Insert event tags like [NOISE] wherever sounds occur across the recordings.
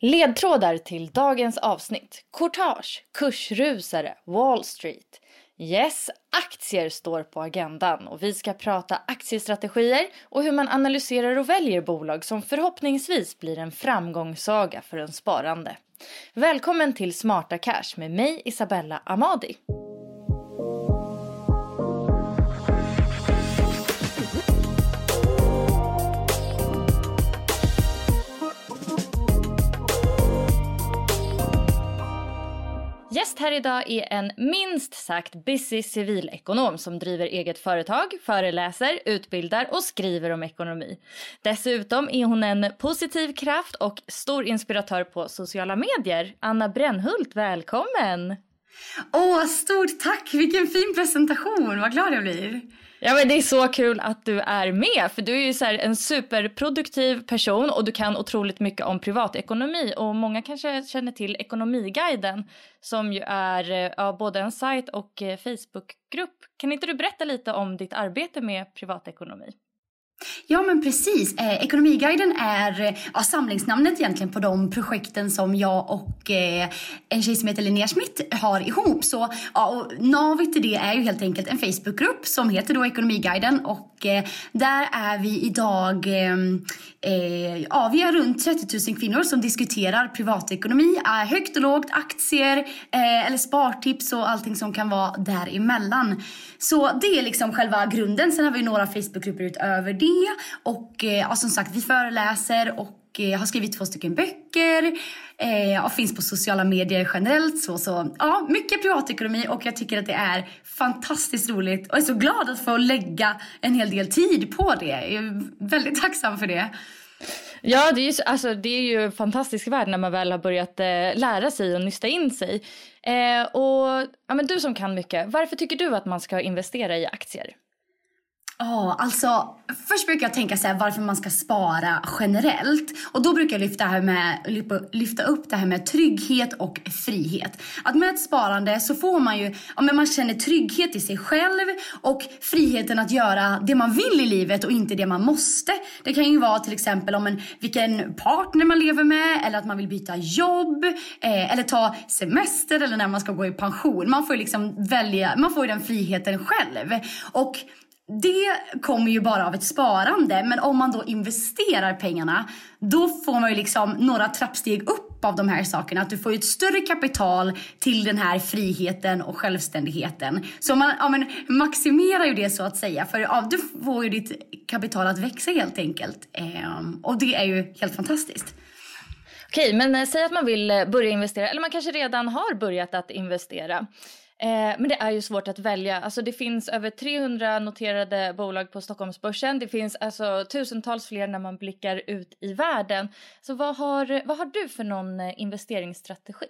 Ledtrådar till dagens avsnitt. Courtage, kursrusare, Wall Street. Yes, aktier står på agendan och vi ska prata aktiestrategier och hur man analyserar och väljer bolag som förhoppningsvis blir en framgångssaga för en sparande. Välkommen till Smarta Cash med mig Isabella Amadi. Gäst här idag är en minst sagt busy civilekonom som driver eget företag, föreläser, utbildar och skriver om ekonomi. Dessutom är hon en positiv kraft och stor inspiratör på sociala medier. Anna Brännhult, välkommen! Åh, stort tack! Vilken fin presentation, vad glad jag blir. Ja men det är så kul att du är med för du är ju så en superproduktiv person och du kan otroligt mycket om privatekonomi och många kanske känner till Ekonomiguiden som ju är eh, ja, både en sajt och eh, Facebookgrupp. Kan inte du berätta lite om ditt arbete med privatekonomi? Ja men precis. Eh, Ekonomiguiden är eh, ja, samlingsnamnet egentligen på de projekten som jag och eh, en tjej som heter Linnea Schmidt har ihop. Så ja, och navet i det är ju helt enkelt en Facebookgrupp som heter då Ekonomiguiden och eh, där är vi idag eh, eh ja, vi är runt 30 000 kvinnor som diskuterar privatekonomi, högt och lågt, aktier eh, eller spartips och allting som kan vara däremellan. Så det är liksom själva grunden. Sen har vi några Facebookgrupper utöver det det. Och eh, ja, som sagt, vi föreläser och jag har skrivit två stycken böcker eh, och finns på sociala medier generellt. Så, så ja, mycket privatekonomi och jag tycker att det är fantastiskt roligt och är så glad att få lägga en hel del tid på det. Jag är väldigt tacksam för det. Ja, det är, ju, alltså, det är ju en fantastisk värld när man väl har börjat eh, lära sig och nysta in sig. Eh, och ja, men du som kan mycket, varför tycker du att man ska investera i aktier? Ja, oh, alltså först brukar jag tänka så här, varför man ska spara generellt. Och då brukar jag lyfta, här med, lyfta upp det här med trygghet och frihet. Att med ett sparande så får man ju, ja, men man känner trygghet i sig själv och friheten att göra det man vill i livet och inte det man måste. Det kan ju vara till exempel om en, vilken partner man lever med eller att man vill byta jobb eh, eller ta semester eller när man ska gå i pension. Man får ju liksom välja, man får ju den friheten själv. Och det kommer ju bara av ett sparande. Men om man då investerar pengarna, då får man ju liksom några trappsteg upp av de här sakerna. Att du får ju ett större kapital till den här friheten och självständigheten. Så man ja, men, maximerar ju det så att säga. För ja, du får ju ditt kapital att växa helt enkelt. Ehm, och det är ju helt fantastiskt. Okej, men eh, säg att man vill eh, börja investera, eller man kanske redan har börjat att investera. Eh, men det är ju svårt att välja. Alltså det finns över 300 noterade bolag på Stockholmsbörsen. Det finns alltså tusentals fler när man blickar ut i världen. Så vad har, vad har du för någon eh, investeringsstrategi?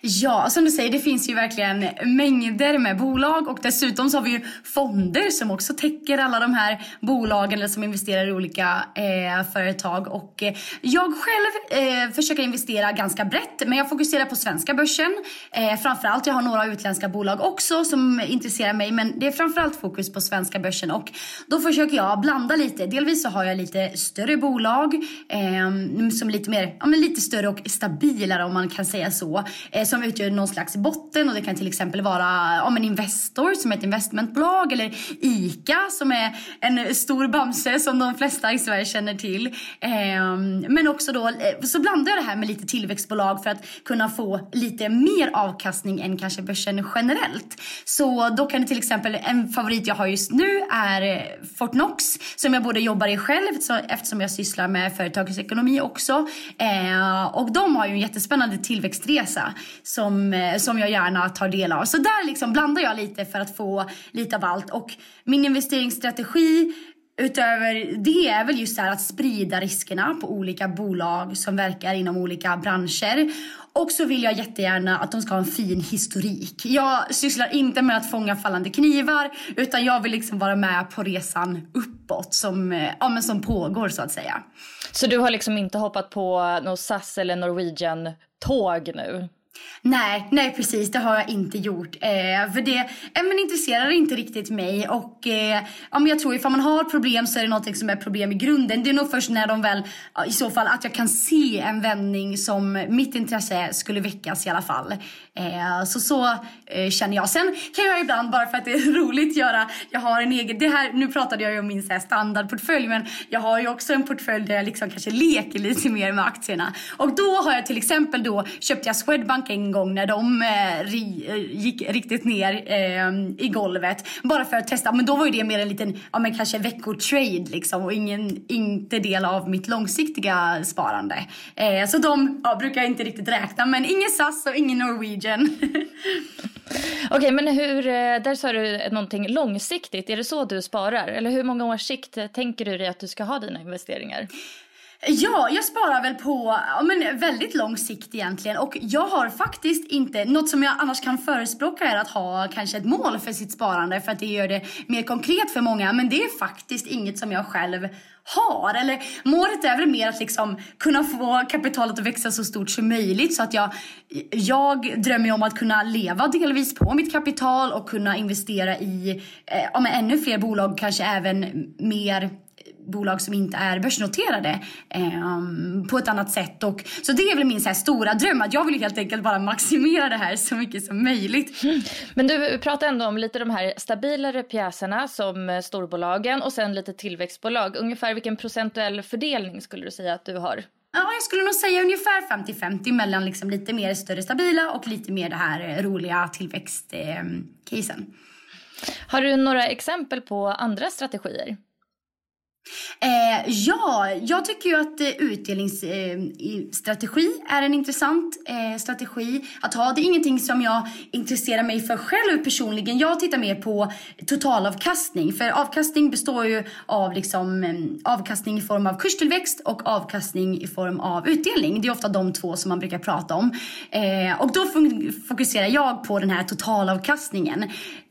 Ja, som du säger, det finns ju verkligen mängder med bolag och dessutom så har vi ju fonder som också täcker alla de här bolagen eller som investerar i olika eh, företag. Och eh, jag själv eh, försöker investera ganska brett, men jag fokuserar på svenska börsen. Eh, framförallt, jag har några utländska bolag också som intresserar mig, men det är framförallt fokus på svenska börsen och då försöker jag blanda lite. Delvis så har jag lite större bolag eh, som är lite mer, ja men lite större och stabilare om man kan säga så eh, som utgör någon slags botten och det kan till exempel vara om en Investor som är ett investmentbolag eller ICA som är en stor bamse som de flesta i Sverige känner till. Eh, men också då eh, så blandar jag det här med lite tillväxtbolag för att kunna få lite mer avkastning än kanske börsen generellt. Så då kan det till exempel, en favorit jag har just nu är eh, Fortnox som jag både jobbar i själv eftersom jag sysslar med företagsekonomi också. Eh, och de har ju en jättespännande tillväxtresa som, eh, som jag gärna tar del av. Så där liksom blandar jag lite för att få lite av allt. Och min investeringsstrategi utöver det är väl just så att sprida riskerna på olika bolag som verkar inom olika branscher. Och så vill jag jättegärna att de ska ha en fin historik. Jag sysslar inte med att fånga fallande knivar utan jag vill liksom vara med på resan uppåt som, eh, ja, men som pågår så att säga. Så du har liksom inte hoppat på något SAS eller Norwegian tåg nu? Nej, nej precis. Det har jag inte gjort. Eh, för det eh, men intresserar inte riktigt mig. Och eh, ja, men jag tror ifall man har problem så är det något som är problem i grunden. Det är nog först när de väl, i så fall att jag kan se en vändning som mitt intresse skulle väckas i alla fall. Eh, så så eh, känner jag. Sen kan jag ibland, bara för att det är [LAUGHS] roligt, göra, jag har en egen, det här, nu pratade jag ju om min så här, standardportfölj men jag har ju också en portfölj där jag liksom kanske leker lite mer med aktierna. Och då har jag till exempel då, köpte jag Swedbank en gång när de eh, ri, eh, gick riktigt ner eh, i golvet. Bara för att testa. Men då var ju det mer en liten, ja men kanske veckotrade liksom och ingen, inte del av mitt långsiktiga sparande. Eh, så de ja, brukar jag inte riktigt räkna. Men ingen SAS och ingen Norwegian. [LAUGHS] Okej, okay, men hur, eh, där sa du någonting långsiktigt. Är det så du sparar? Eller hur många års sikt tänker du dig att du ska ha dina investeringar? Ja, jag sparar väl på ja, men väldigt lång sikt egentligen och jag har faktiskt inte, något som jag annars kan förespråka är att ha kanske ett mål för sitt sparande för att det gör det mer konkret för många men det är faktiskt inget som jag själv har. Eller målet är väl mer att liksom kunna få kapitalet att växa så stort som möjligt så att jag, jag drömmer om att kunna leva delvis på mitt kapital och kunna investera i eh, ja, ännu fler bolag, kanske även mer bolag som inte är börsnoterade eh, på ett annat sätt. Och, så det är väl min så här, stora dröm att jag vill helt enkelt bara maximera det här [LAUGHS] så mycket som möjligt. Mm. Men du pratar ändå om lite de här stabilare pjäserna som storbolagen och sen lite tillväxtbolag. Ungefär vilken procentuell fördelning skulle du säga att du har? Ja, jag skulle nog säga ungefär 50-50 mellan liksom lite mer större stabila och lite mer det här roliga tillväxtcasen. Eh, har du några exempel på andra strategier? Eh, ja, jag tycker ju att eh, utdelningsstrategi eh, är en intressant eh, strategi att ha. Det är ingenting som jag intresserar mig för själv personligen. Jag tittar mer på totalavkastning. För avkastning består ju av liksom, eh, avkastning i form av kurstillväxt och avkastning i form av utdelning. Det är ofta de två som man brukar prata om. Eh, och då fokuserar jag på den här totalavkastningen.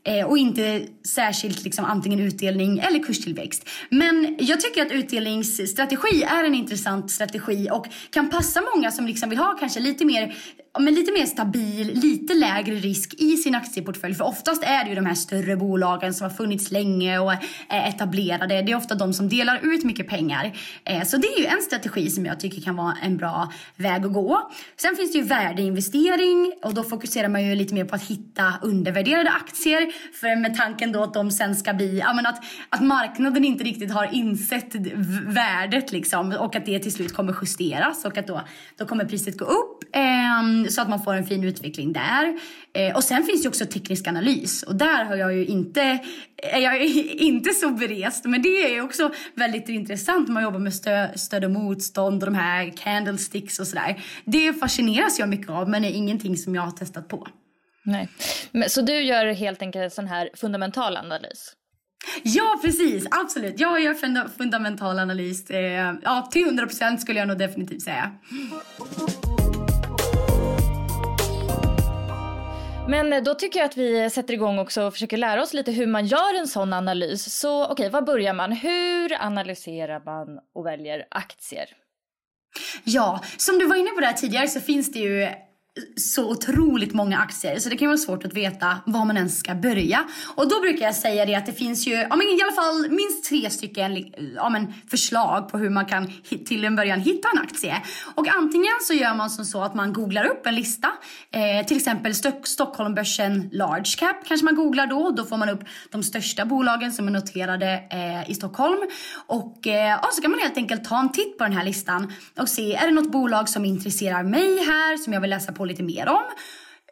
Eh, och inte särskilt liksom antingen utdelning eller kurstillväxt. Men jag tycker att utdelningsstrategi är en intressant strategi och kan passa många som liksom vill ha kanske lite mer men lite mer stabil, lite lägre risk i sin aktieportfölj. För oftast är det ju de här större bolagen som har funnits länge och är etablerade. Det är ofta de som delar ut mycket pengar. Eh, så det är ju en strategi som jag tycker kan vara en bra väg att gå. Sen finns det ju värdeinvestering och då fokuserar man ju lite mer på att hitta undervärderade aktier. För med tanken då att de sen ska bli, ja men att, att marknaden inte riktigt har insett värdet liksom och att det till slut kommer justeras och att då, då kommer priset gå upp. Eh, så att man får en fin utveckling där. Eh, och sen finns det också teknisk analys och där har jag ju inte, är jag [LAUGHS] inte så berest. Men det är också väldigt intressant när man jobbar med stö, stöd och motstånd och de här candlesticks och sådär. Det fascineras jag mycket av men är ingenting som jag har testat på. Nej. Men, så du gör helt enkelt en sån här fundamental analys? Ja, precis. Absolut. Jag gör funda fundamental analys. Eh, ja, till 100 procent skulle jag nog definitivt säga. Men eh, då tycker jag att vi sätter igång också och försöker lära oss lite hur man gör en sån analys. Så okej, okay, vad börjar man? Hur analyserar man och väljer aktier? Ja, som du var inne på där tidigare så finns det ju så otroligt många aktier så det kan vara svårt att veta var man ens ska börja. Och då brukar jag säga det att det finns ju ja, men i alla fall minst tre stycken ja, men förslag på hur man kan till en början hitta en aktie. Och antingen så gör man som så att man googlar upp en lista. Eh, till exempel Stock Stockholmbörsen large cap kanske man googlar då. Då får man upp de största bolagen som är noterade eh, i Stockholm. Och eh, ja, så kan man helt enkelt ta en titt på den här listan och se är det något bolag som intresserar mig här som jag vill läsa på lite mer om.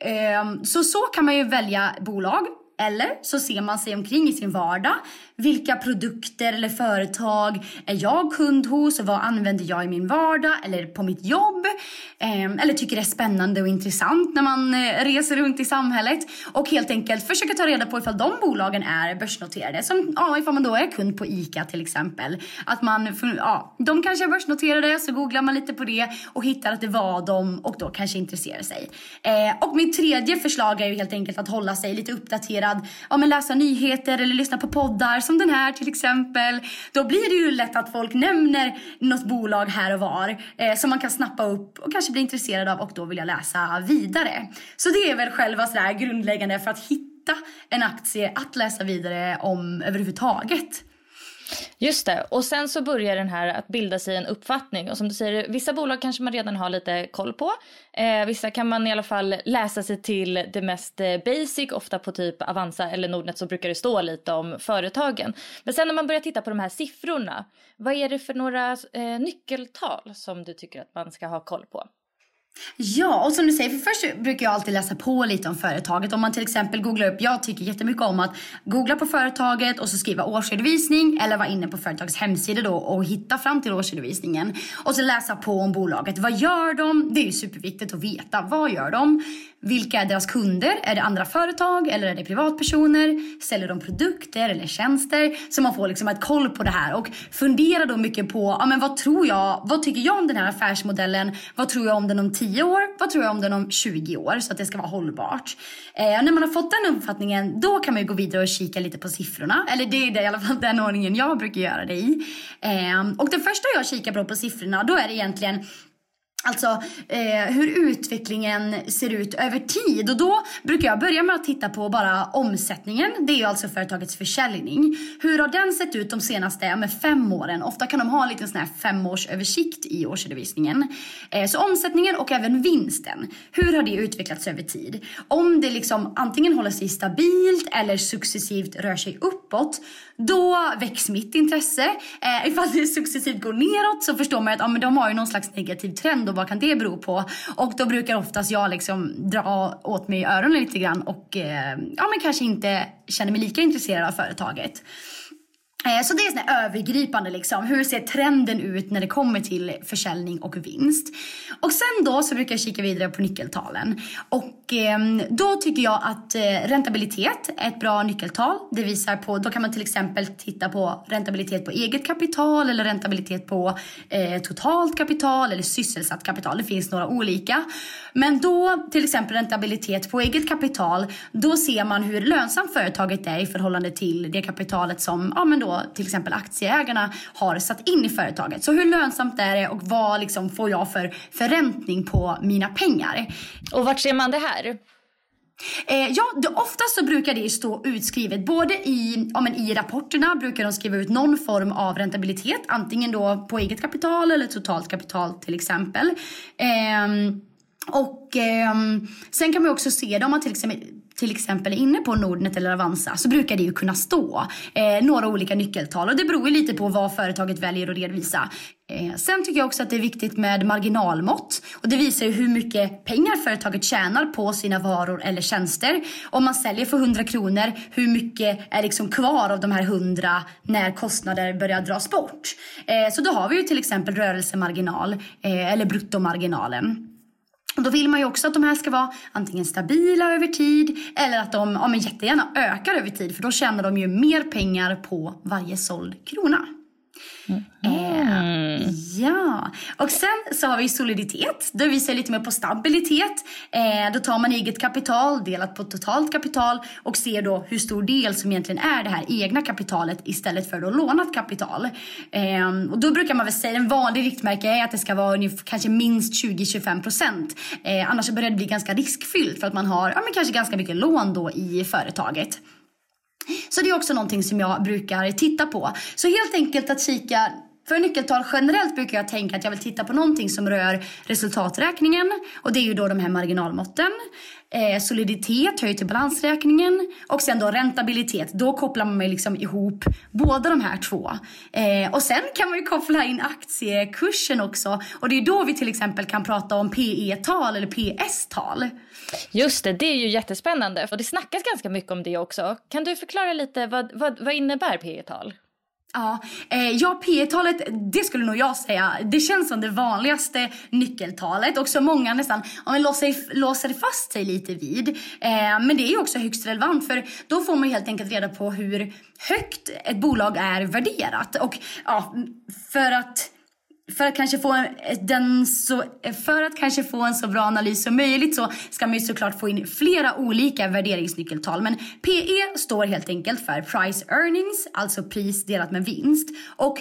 Ehm, så så kan man ju välja bolag. Eller så ser man sig omkring i sin vardag. Vilka produkter eller företag är jag kund hos och vad använder jag i min vardag eller på mitt jobb? Ehm, eller tycker det är spännande och intressant när man eh, reser runt i samhället. Och helt enkelt försöka ta reda på ifall de bolagen är börsnoterade. Som ja, ifall man då är kund på ICA till exempel. Att man, ja, de kanske är börsnoterade så googlar man lite på det och hittar att det var de och då kanske intresserar sig. Eh, och mitt tredje förslag är ju helt enkelt att hålla sig lite uppdaterad. Ja, men läsa nyheter eller lyssna på poddar som den här till exempel. Då blir det ju lätt att folk nämner något bolag här och var eh, som man kan snappa upp och kanske bli intresserad av och då vill jag läsa vidare. Så det är väl själva sådär grundläggande för att hitta en aktie att läsa vidare om överhuvudtaget. Just det. Och sen så börjar den här att bilda sig en uppfattning. Och som du säger, vissa bolag kanske man redan har lite koll på. Eh, vissa kan man i alla fall läsa sig till det mest eh, basic. Ofta på typ Avanza eller Nordnet så brukar det stå lite om företagen. Men sen när man börjar titta på de här siffrorna. Vad är det för några eh, nyckeltal som du tycker att man ska ha koll på? Ja, och som du säger, för först brukar jag alltid läsa på lite om företaget. Om man till exempel googlar upp, jag tycker jättemycket om att googla på företaget och så skriva årsredovisning eller vara inne på företagets hemsida då och hitta fram till årsredovisningen. Och så läsa på om bolaget. Vad gör de? Det är ju superviktigt att veta. Vad gör de? Vilka är deras kunder? Är det andra företag eller är det privatpersoner? Säljer de produkter eller tjänster? Så man får liksom ett koll på det här och fundera då mycket på, ja men vad tror jag, vad tycker jag om den här affärsmodellen? Vad tror jag om den om 10 år? Vad tror jag om den om 20 år? Så att det ska vara hållbart. Eh, när man har fått den uppfattningen, då kan man ju gå vidare och kika lite på siffrorna. Eller det är det, i alla fall den ordningen jag brukar göra det i. Eh, och det första jag kikar på på siffrorna, då är det egentligen Alltså eh, hur utvecklingen ser ut över tid. Och då brukar jag börja med att titta på bara omsättningen. Det är ju alltså företagets försäljning. Hur har den sett ut de senaste med fem åren? Ofta kan de ha en liten sån här femårsöversikt i årsredovisningen. Eh, så omsättningen och även vinsten. Hur har det utvecklats över tid? Om det liksom antingen håller sig stabilt eller successivt rör sig upp uppåt. Då väcks mitt intresse. Eh, ifall det successivt går neråt så förstår man att ah, men de har ju någon slags negativ trend och vad kan det bero på? Och då brukar oftast jag liksom dra åt mig öronen lite grann och eh, ja, men kanske inte känner mig lika intresserad av företaget. Eh, så det är övergripande liksom. Hur ser trenden ut när det kommer till försäljning och vinst? Och sen då så brukar jag kika vidare på nyckeltalen. Och eh, då tycker jag att eh, räntabilitet är ett bra nyckeltal. Det visar på, då kan man till exempel titta på räntabilitet på eget kapital eller rentabilitet på eh, totalt kapital eller sysselsatt kapital. Det finns några olika. Men då till exempel räntabilitet på eget kapital, då ser man hur lönsamt företaget är i förhållande till det kapitalet som ja, men då till exempel aktieägarna har satt in i företaget. Så hur lönsamt är det och vad liksom får jag för förräntning på mina pengar? Och vart ser man det här? Eh, ja, det, oftast så brukar det stå utskrivet. Både i, ja, men i rapporterna brukar de skriva ut någon form av räntabilitet. Antingen då på eget kapital eller totalt kapital till exempel. Eh, och eh, sen kan man också se det om man till exempel till exempel är inne på Nordnet eller Avanza så brukar det ju kunna stå eh, några olika nyckeltal och det beror ju lite på vad företaget väljer att redovisa. Eh, sen tycker jag också att det är viktigt med marginalmått och det visar ju hur mycket pengar företaget tjänar på sina varor eller tjänster. Om man säljer för 100 kronor, hur mycket är liksom kvar av de här 100 när kostnader börjar dras bort? Eh, så då har vi ju till exempel rörelsemarginal eh, eller bruttomarginalen. Då vill man ju också att de här ska vara antingen stabila över tid eller att de ja, men jättegärna ökar över tid för då tjänar de ju mer pengar på varje såld krona. Mm. Eh, ja, och sen så har vi soliditet. Det visar lite mer på stabilitet. Eh, då tar man eget kapital delat på totalt kapital och ser då hur stor del som egentligen är det här egna kapitalet istället för då lånat kapital. Eh, och då brukar man väl säga en vanlig riktmärke är att det ska vara ungefär, kanske minst 20-25 procent. Eh, annars börjar det bli ganska riskfyllt för att man har ja, men kanske ganska mycket lån då i företaget. Så det är också någonting som jag brukar titta på. Så helt enkelt att kika för nyckeltal generellt brukar jag tänka att jag vill titta på någonting som rör resultaträkningen och det är ju då de här marginalmåtten. Eh, soliditet hör ju till balansräkningen och sen då räntabilitet. Då kopplar man liksom ihop båda de här två. Eh, och sen kan man ju koppla in aktiekursen också och det är då vi till exempel kan prata om PE-tal eller PS-tal. Just det, det är ju jättespännande och det snackas ganska mycket om det också. Kan du förklara lite vad, vad, vad innebär PE-tal? Ja, eh, ja P-talet, det skulle nog jag säga, det känns som det vanligaste nyckeltalet och som många nästan om låser, låser fast sig lite vid. Eh, men det är ju också högst relevant för då får man helt enkelt reda på hur högt ett bolag är värderat. Och ja, för att för att kanske få den så, för att kanske få en så bra analys som möjligt så ska man ju såklart få in flera olika värderingsnyckeltal. Men PE står helt enkelt för price earnings, alltså pris delat med vinst. Och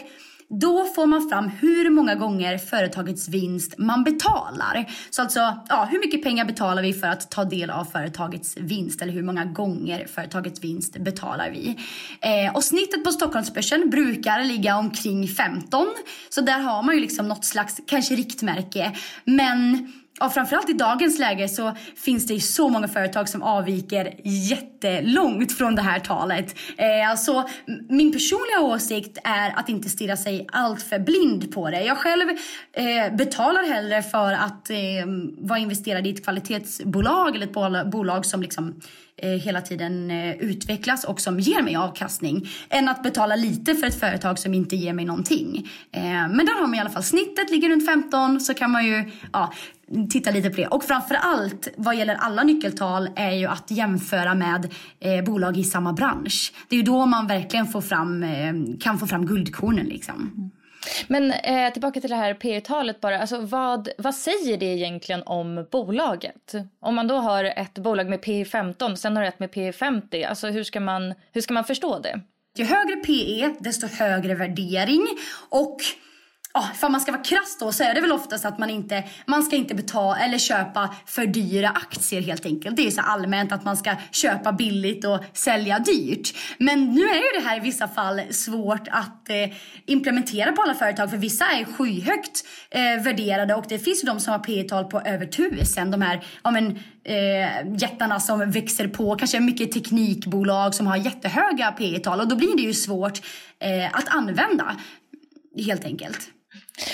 då får man fram hur många gånger företagets vinst man betalar. Så alltså, ja, hur mycket pengar betalar vi för att ta del av företagets vinst? Eller hur många gånger företagets vinst betalar vi? Eh, och snittet på Stockholmsbörsen brukar ligga omkring 15. Så där har man ju liksom något slags, kanske riktmärke. Men ja, framförallt i dagens läge så finns det ju så många företag som avviker jättelångt från det här talet. Eh, alltså, så min personliga åsikt är att inte stirra sig allt för blind på det. Jag själv eh, betalar hellre för att eh, vara investerad i ett kvalitetsbolag eller ett bolag som liksom Eh, hela tiden eh, utvecklas och som ger mig avkastning än att betala lite för ett företag som inte ger mig någonting. Eh, men där har man i alla fall snittet ligger runt 15 så kan man ju ja, titta lite på det. Och framför allt vad gäller alla nyckeltal är ju att jämföra med eh, bolag i samma bransch. Det är ju då man verkligen får fram, eh, kan få fram guldkornen liksom. Men eh, tillbaka till det här P talet bara. Alltså, vad, vad säger det egentligen om bolaget? Om man då har ett bolag med P 15, sen har du ett med P 50. Alltså, hur, ska man, hur ska man förstå det? Ju högre PE, desto högre värdering. Och för man ska vara krass då så är det väl oftast att man inte, man ska inte betala eller köpa för dyra aktier helt enkelt. Det är så allmänt att man ska köpa billigt och sälja dyrt. Men nu är ju det här i vissa fall svårt att eh, implementera på alla företag för vissa är skyhögt eh, värderade och det finns ju de som har P tal på över tusen. De här ja, men, eh, jättarna som växer på, kanske mycket teknikbolag som har jättehöga P tal och då blir det ju svårt eh, att använda helt enkelt.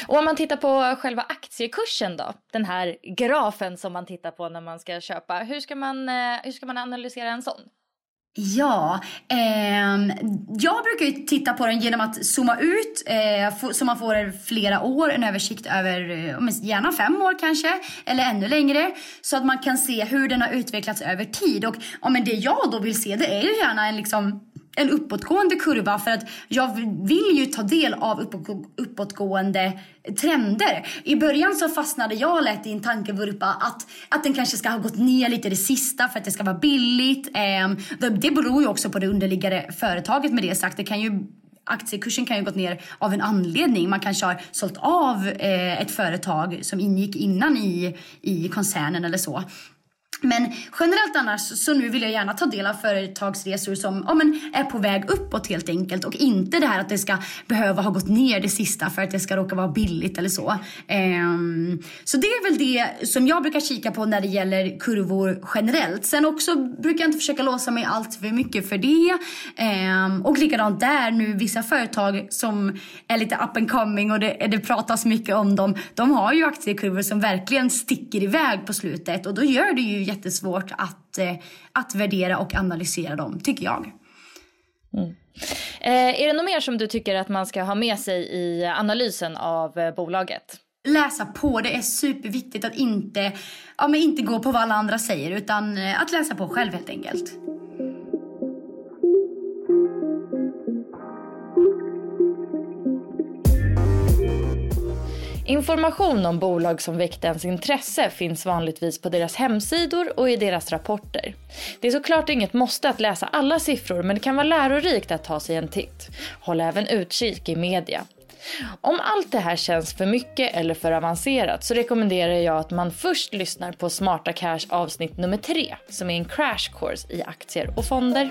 Och om man tittar på själva aktiekursen då, den här grafen som man tittar på när man ska köpa, hur ska man, eh, hur ska man analysera en sån? Ja, eh, jag brukar ju titta på den genom att zooma ut eh, så man får flera år, en översikt över eh, gärna fem år kanske, eller ännu längre. Så att man kan se hur den har utvecklats över tid. Och ja, men det jag då vill se det är ju gärna en liksom en uppåtgående kurva för att jag vill ju ta del av uppåtgående trender. I början så fastnade jag lätt i en tankevurpa att, att den kanske ska ha gått ner lite det sista för att det ska vara billigt. Ehm, det beror ju också på det underliggande företaget med det sagt. Det kan ju aktiekursen kan ju gått ner av en anledning. Man kanske har sålt av eh, ett företag som ingick innan i, i koncernen eller så. Men generellt annars så nu vill jag gärna ta del av företagsresor som ja, men är på väg uppåt helt enkelt och inte det här att det ska behöva ha gått ner det sista för att det ska råka vara billigt eller så. Um, så det är väl det som jag brukar kika på när det gäller kurvor generellt. Sen också brukar jag inte försöka låsa mig allt för mycket för det. Um, och likadant där nu vissa företag som är lite up and coming och det, det pratas mycket om dem. De har ju aktiekurvor som verkligen sticker iväg på slutet och då gör det ju jättesvårt att, eh, att värdera och analysera dem, tycker jag. Mm. Eh, är det något mer som du tycker att man ska ha med sig i analysen av eh, bolaget? läsa på. Det är superviktigt att inte, ja, men inte gå på vad alla andra säger utan eh, att läsa på själv helt enkelt. Information om bolag som väckt ens intresse finns vanligtvis på deras hemsidor och i deras rapporter. Det är såklart inget måste att läsa alla siffror men det kan vara lärorikt att ta sig en titt. Håll även utkik i media. Om allt det här känns för mycket eller för avancerat så rekommenderar jag att man först lyssnar på Smarta Cash avsnitt nummer tre som är en crash course i aktier och fonder.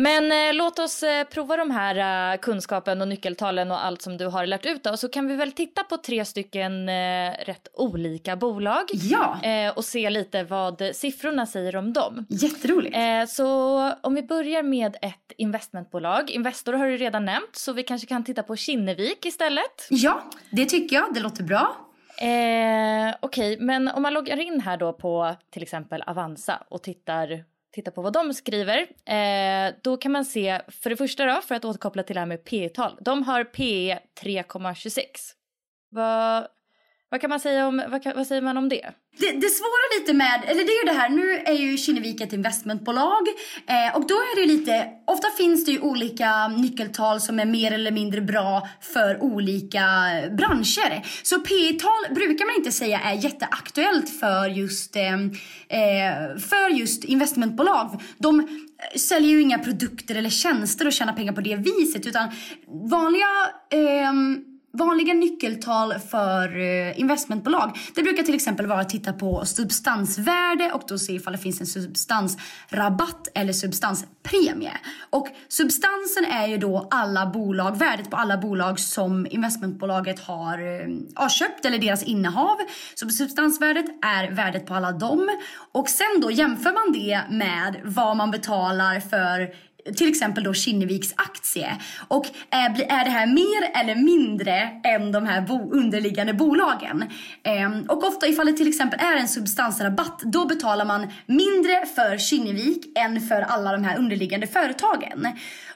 Men eh, låt oss eh, prova de här eh, kunskapen och nyckeltalen och allt som du har lärt ut. Då. Så kan vi väl titta på tre stycken eh, rätt olika bolag. Ja. Eh, och se lite vad siffrorna säger om dem. Jätteroligt. Eh, så om vi börjar med ett investmentbolag. Investor har du redan nämnt så vi kanske kan titta på Kinnevik istället. Ja, det tycker jag. Det låter bra. Eh, Okej, okay. men om man loggar in här då på till exempel Avanza och tittar titta på vad de skriver. Eh, då kan man se, för det första då, för att återkoppla till det här med P tal De har P 3,26. Vad, vad kan man säga om, vad, vad säger man om det? Det, det svåra lite med, eller det är ju det här, nu är ju Kinnevik ett investmentbolag eh, och då är det lite, ofta finns det ju olika nyckeltal som är mer eller mindre bra för olika branscher. Så P tal brukar man inte säga är jätteaktuellt för just, eh, eh för just investmentbolag. De eh, säljer ju inga produkter eller tjänster och tjänar pengar på det viset utan vanliga eh, Vanliga nyckeltal för eh, investmentbolag det brukar till exempel vara att titta på substansvärde och då se ifall det finns en substansrabatt eller substanspremie. Och substansen är ju då alla bolag, värdet på alla bolag som investmentbolaget har, eh, har köpt eller deras innehav. Så substansvärdet är värdet på alla dem. Och sen då jämför man det med vad man betalar för till exempel då Kinneviks aktie. Och eh, är, är det här mer eller mindre än de här bo, underliggande bolagen? Ehm, och ofta ifall det till exempel är en substansrabatt då betalar man mindre för Kinnevik än för alla de här underliggande företagen.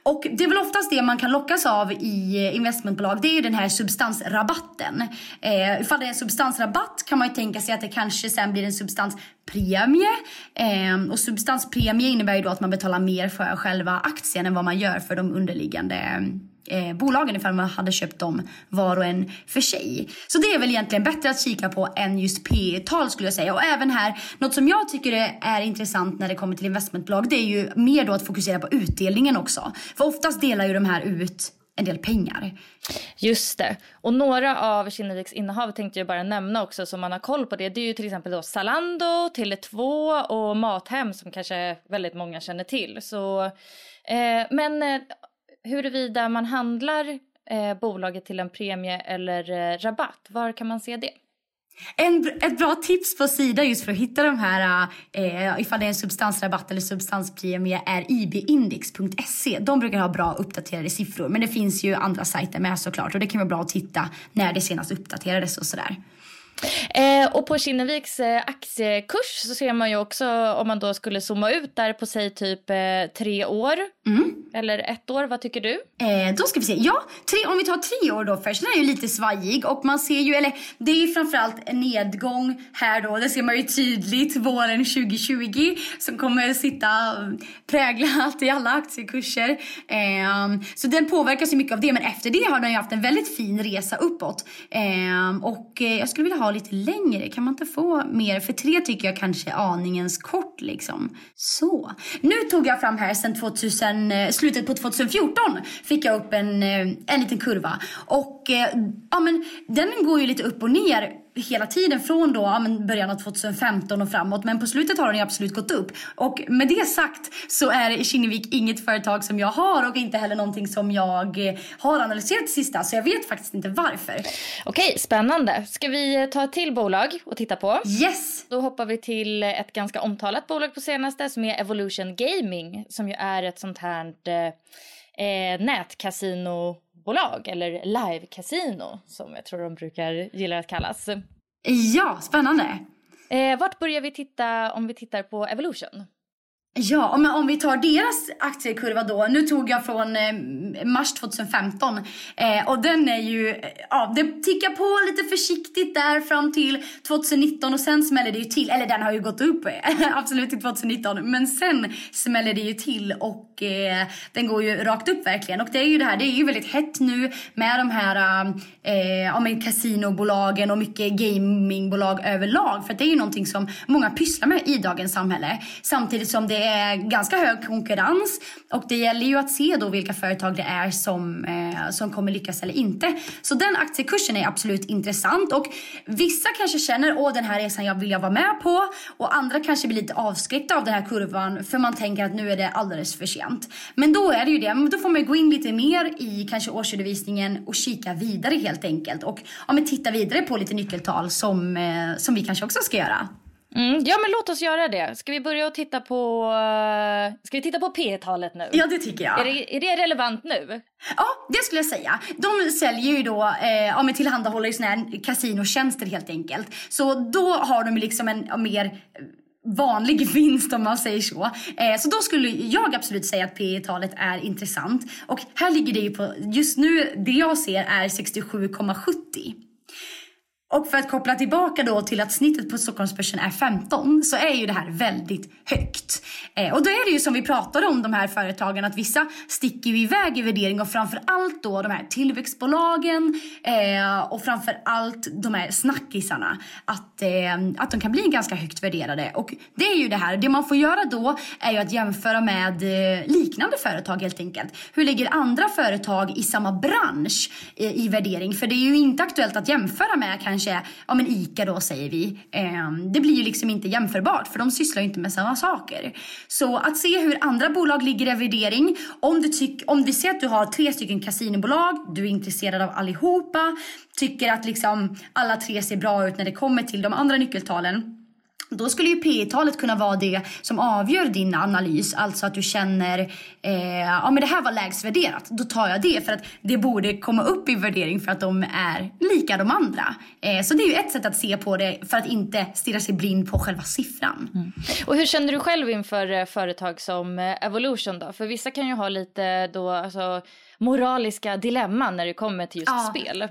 Och det är väl oftast det man kan lockas av i investmentbolag. Det är ju den här substansrabatten. Eh, ifall det är en substansrabatt kan man ju tänka sig att det kanske sen blir en substanspremie. Eh, och substanspremie innebär ju då att man betalar mer för själva aktien än vad man gör för de underliggande eh, bolagen ifall man hade köpt dem var och en för sig. Så det är väl egentligen bättre att kika på än just P tal skulle jag säga. Och även här, något som jag tycker är intressant när det kommer till investmentbolag det är ju mer då att fokusera på utdelningen också. För oftast delar ju de här ut en del pengar. Just det. Och några av Kinneviks innehav tänkte jag bara nämna också som man har koll på det. Det är ju till exempel då Zalando, Tele2 och Mathem som kanske väldigt många känner till. Så, eh, men eh, huruvida man handlar eh, bolaget till en premie eller eh, rabatt, var kan man se det? En, ett bra tips på Sida just för att hitta de här, eh, ifall det är en substansrabatt eller substanspremie, är ibindex.se. De brukar ha bra uppdaterade siffror, men det finns ju andra sajter med såklart och det kan vara bra att titta när det senast uppdaterades och sådär. Eh, och på Kinneviks eh, aktiekurs så ser man ju också om man då skulle zooma ut där på säg typ eh, tre år mm. eller ett år. Vad tycker du? Eh, då ska vi se. Ja, tre, om vi tar tre år då först. Den är ju lite svajig och man ser ju, eller det är ju framförallt en nedgång här då. Det ser man ju tydligt våren 2020 som kommer sitta prägla allt i alla aktiekurser. Eh, så den påverkas ju mycket av det. Men efter det har den ju haft en väldigt fin resa uppåt. Eh, och eh, jag skulle vilja ha lite längre? Kan man inte få mer? För tre tycker jag kanske är aningens kort liksom. Så. Nu tog jag fram här sen 2000, eh, slutet på 2014 fick jag upp en, eh, en liten kurva. Och eh, ja men den går ju lite upp och ner hela tiden från då, ja, men början av 2015 och framåt. Men på slutet har den ju absolut gått upp. Och med det sagt så är Kinnevik inget företag som jag har och inte heller någonting som jag har analyserat sista. Så jag vet faktiskt inte varför. Okej, spännande. Ska vi ta ett till bolag och titta på? Yes! Då hoppar vi till ett ganska omtalat bolag på senaste som är Evolution Gaming som ju är ett sånt här eh, nätkasino bolag eller live-casino som jag tror de brukar gilla att kallas. Ja, spännande. Eh, vart börjar vi titta om vi tittar på Evolution? Ja, men om vi tar deras aktiekurva då. Nu tog jag från eh, mars 2015 eh, och den är ju, ja det tickar på lite försiktigt där fram till 2019 och sen smäller det ju till. Eller den har ju gått upp [LAUGHS] absolut till 2019 men sen smäller det ju till och eh, den går ju rakt upp verkligen. Och det är ju det här, det är ju väldigt hett nu med de här eh, med kasinobolagen och mycket gamingbolag överlag. För det är ju någonting som många pysslar med i dagens samhälle. Samtidigt som det är ganska hög konkurrens och det gäller ju att se då vilka företag det är som, eh, som kommer lyckas eller inte. Så den aktiekursen är absolut intressant och vissa kanske känner att den här resan jag vill jag vara med på och andra kanske blir lite avskräckta av den här kurvan för man tänker att nu är det alldeles för sent. Men då är det ju det, då får man gå in lite mer i kanske årsredovisningen och kika vidare helt enkelt och ja, men titta vidare på lite nyckeltal som, eh, som vi kanske också ska göra. Mm, ja, men låt oss göra det. Ska vi börja och titta på... Uh, ska vi titta på P talet nu? Ja, det tycker jag. Är det, är det relevant nu? Ja, det skulle jag säga. De säljer ju då, eh, ja men tillhandahåller ju såna här kasinotjänster helt enkelt. Så då har de liksom en mer vanlig [LAUGHS] vinst om man säger så. Eh, så då skulle jag absolut säga att P talet är intressant. Och här ligger det ju på, just nu, det jag ser är 67,70. Och för att koppla tillbaka då till att snittet på Stockholmsbörsen är 15 så är ju det här väldigt högt. Eh, och då är det ju som vi pratade om de här företagen att vissa sticker ju iväg i värdering och framför allt då de här tillväxtbolagen eh, och framför allt de här snackisarna att, eh, att de kan bli ganska högt värderade. Och det är ju det här, det man får göra då är ju att jämföra med eh, liknande företag helt enkelt. Hur ligger andra företag i samma bransch i, i värdering? För det är ju inte aktuellt att jämföra med kanske kanske, ja men ICA då säger vi. Eh, det blir ju liksom inte jämförbart för de sysslar ju inte med samma saker. Så att se hur andra bolag ligger i värdering. Om du, tyck, om vi ser att du har tre stycken kasinobolag, du är intresserad av allihopa, tycker att liksom alla tre ser bra ut när det kommer till de andra nyckeltalen då skulle ju P talet kunna vara det som avgör din analys. Alltså att du känner, eh, ja men det här var lägst värderat. Då tar jag det för att det borde komma upp i värdering för att de är lika de andra. Eh, så det är ju ett sätt att se på det för att inte stirra sig blind på själva siffran. Mm. Och hur känner du själv inför eh, företag som eh, Evolution då? För vissa kan ju ha lite då, alltså, moraliska dilemman när det kommer till just ja. spel.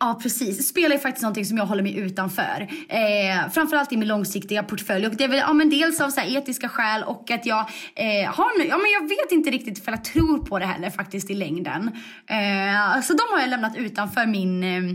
Ja precis. Spel är faktiskt någonting som jag håller mig utanför. Eh, framförallt i min långsiktiga portfölj. Och det är väl ja, men dels av så etiska skäl och att jag eh, har ja, men jag vet inte riktigt för jag tror på det heller faktiskt i längden. Eh, så de har jag lämnat utanför min eh,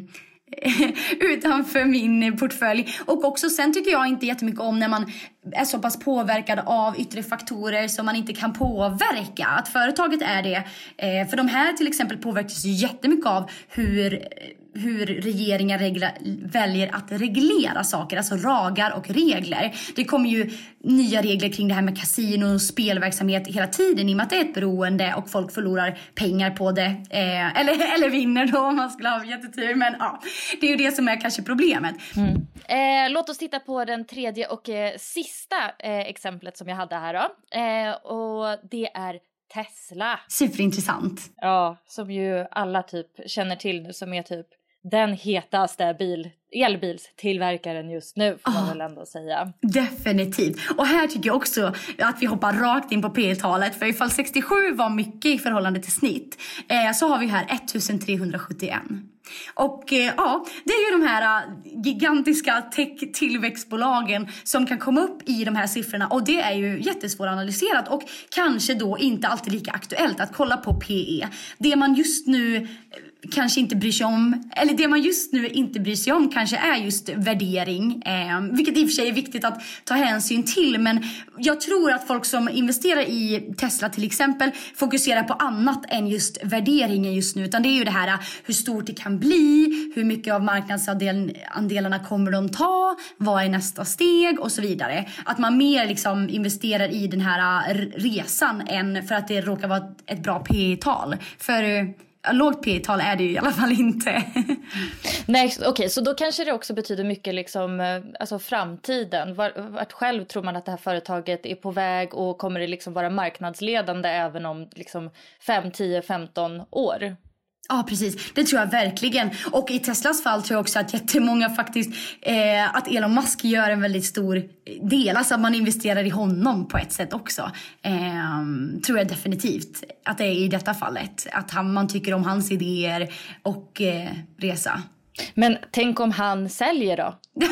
[LAUGHS] utanför min portfölj. Och också sen tycker jag inte jättemycket om när man är så pass påverkad av yttre faktorer som man inte kan påverka. Att företaget är det. Eh, för de här till exempel påverkas ju jättemycket av hur hur regeringar regla, väljer att reglera saker, alltså lagar och regler. Det kommer ju nya regler kring det här med kasino och spelverksamhet hela tiden i och med att det är ett beroende och folk förlorar pengar på det. Eh, eller, [LAUGHS] eller vinner då om man skulle ha jättetur. Men ja, det är ju det som är kanske problemet. Mm. Eh, låt oss titta på den tredje och eh, sista eh, exemplet som jag hade här då. Eh, och det är Tesla. Superintressant. Ja, som ju alla typ känner till nu som är typ den hetaste bil, elbilstillverkaren just nu får man oh, väl ändå säga. Definitivt. Och här tycker jag också att vi hoppar rakt in på P-talet. För ifall 67 var mycket i förhållande till snitt eh, så har vi här 1371. Och eh, ja, det är ju de här uh, gigantiska tech-tillväxtbolagen som kan komma upp i de här siffrorna och det är ju jättesvåranalyserat och kanske då inte alltid lika aktuellt att kolla på PE. Det man just nu kanske inte bryr sig om, eller det man just nu inte bryr sig om kanske är just värdering. Eh, vilket i och för sig är viktigt att ta hänsyn till. Men jag tror att folk som investerar i Tesla till exempel fokuserar på annat än just värderingen just nu. Utan det är ju det här hur stort det kan bli, hur mycket av marknadsandelarna kommer de ta, vad är nästa steg och så vidare. Att man mer liksom investerar i den här resan än för att det råkar vara ett bra P tal För eh, lågt P tal är det ju i alla fall inte. [LAUGHS] Nej, okej, okay, så då kanske det också betyder mycket liksom, eh, alltså framtiden. Vart själv tror man att det här företaget är på väg och kommer det liksom vara marknadsledande även om liksom 5, 10, 15 år? Ja, precis. Det tror jag verkligen. Och i Teslas fall tror jag också att jättemånga faktiskt, eh, att Elon Musk gör en väldigt stor del. Alltså att man investerar i honom på ett sätt också. Eh, tror jag definitivt att det är i detta fallet. Att han, man tycker om hans idéer och eh, resa. Men tänk om han säljer då? [LAUGHS]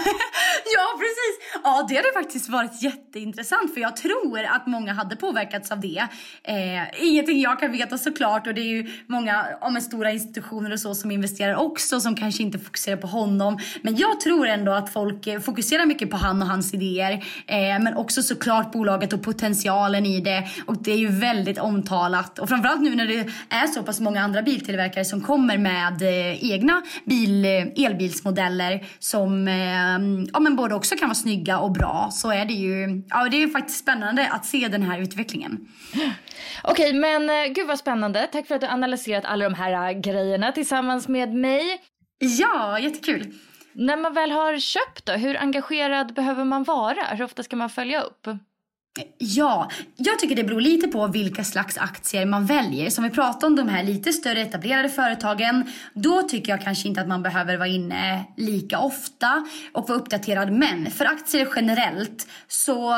ja, precis. Ja, det hade faktiskt varit jätteintressant för jag tror att många hade påverkats av det. Eh, ingenting jag kan veta såklart och det är ju många ja, stora institutioner och så som investerar också som kanske inte fokuserar på honom. Men jag tror ändå att folk eh, fokuserar mycket på han och hans idéer. Eh, men också såklart bolaget och potentialen i det. Och det är ju väldigt omtalat. Och framförallt nu när det är så pass många andra biltillverkare som kommer med eh, egna bil, eh, elbilsmodeller som eh, ja, men både också kan vara snygga och bra så är det ju ja, det är faktiskt spännande att se den här utvecklingen. Okej, men eh, gud vad spännande. Tack för att du analyserat alla de här äh, grejerna tillsammans med mig. Ja, jättekul. När man väl har köpt då, hur engagerad behöver man vara? Hur ofta ska man följa upp? Ja, jag tycker det beror lite på vilka slags aktier man väljer. Som vi pratade om de här lite större etablerade företagen. Då tycker jag kanske inte att man behöver vara inne lika ofta och vara uppdaterad. Men för aktier generellt så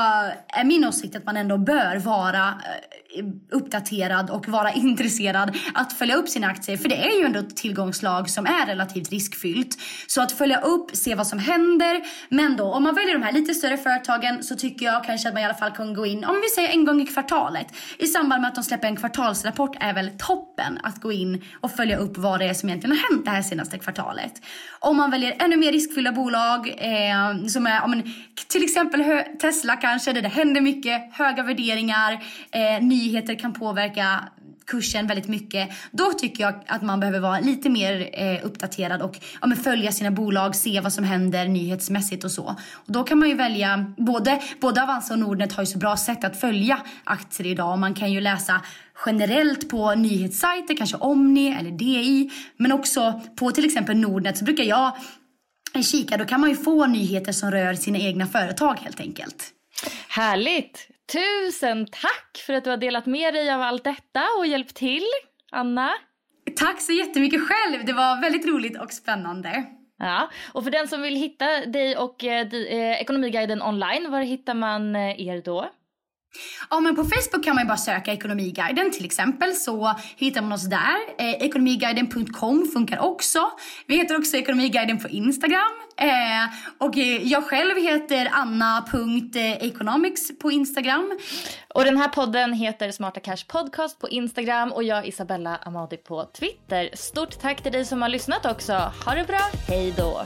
är min åsikt att man ändå bör vara eh, uppdaterad och vara intresserad att följa upp sina aktier. För det är ju ändå ett tillgångslag som är relativt riskfyllt. Så att följa upp, se vad som händer. Men då om man väljer de här lite större företagen så tycker jag kanske att man i alla fall kan gå in, om vi säger en gång i kvartalet. I samband med att de släpper en kvartalsrapport är väl toppen att gå in och följa upp vad det är som egentligen har hänt det här senaste kvartalet. Om man väljer ännu mer riskfyllda bolag eh, som är, men, till exempel Tesla kanske, där det händer mycket, höga värderingar, eh, nyheter kan påverka kursen väldigt mycket. Då tycker jag att man behöver vara lite mer eh, uppdaterad och ja, men följa sina bolag, se vad som händer nyhetsmässigt och så. Och då kan man ju välja, både, både Avanza och Nordnet har ju så bra sätt att följa aktier idag. Man kan ju läsa generellt på nyhetssajter, kanske Omni eller DI, men också på till exempel Nordnet så brukar jag eh, kika, då kan man ju få nyheter som rör sina egna företag helt enkelt. Härligt! Tusen tack för att du har delat med dig av allt detta och hjälpt till, Anna. Tack så jättemycket själv. Det var väldigt roligt och spännande. Ja, och för den som vill hitta dig och eh, eh Ekonomiguiden online, var hittar man eh, er då? Ja, men på Facebook kan man bara söka Ekonomiguiden till exempel så hittar man oss där. Eh, ekonomiguiden.com funkar också. Vi heter också Ekonomiguiden på Instagram. Eh, och eh, jag själv heter anna.economics på Instagram. Och den här podden heter Smarta Cash Podcast på Instagram och jag Isabella Amadi på Twitter. Stort tack till dig som har lyssnat också. Ha det bra, hej då!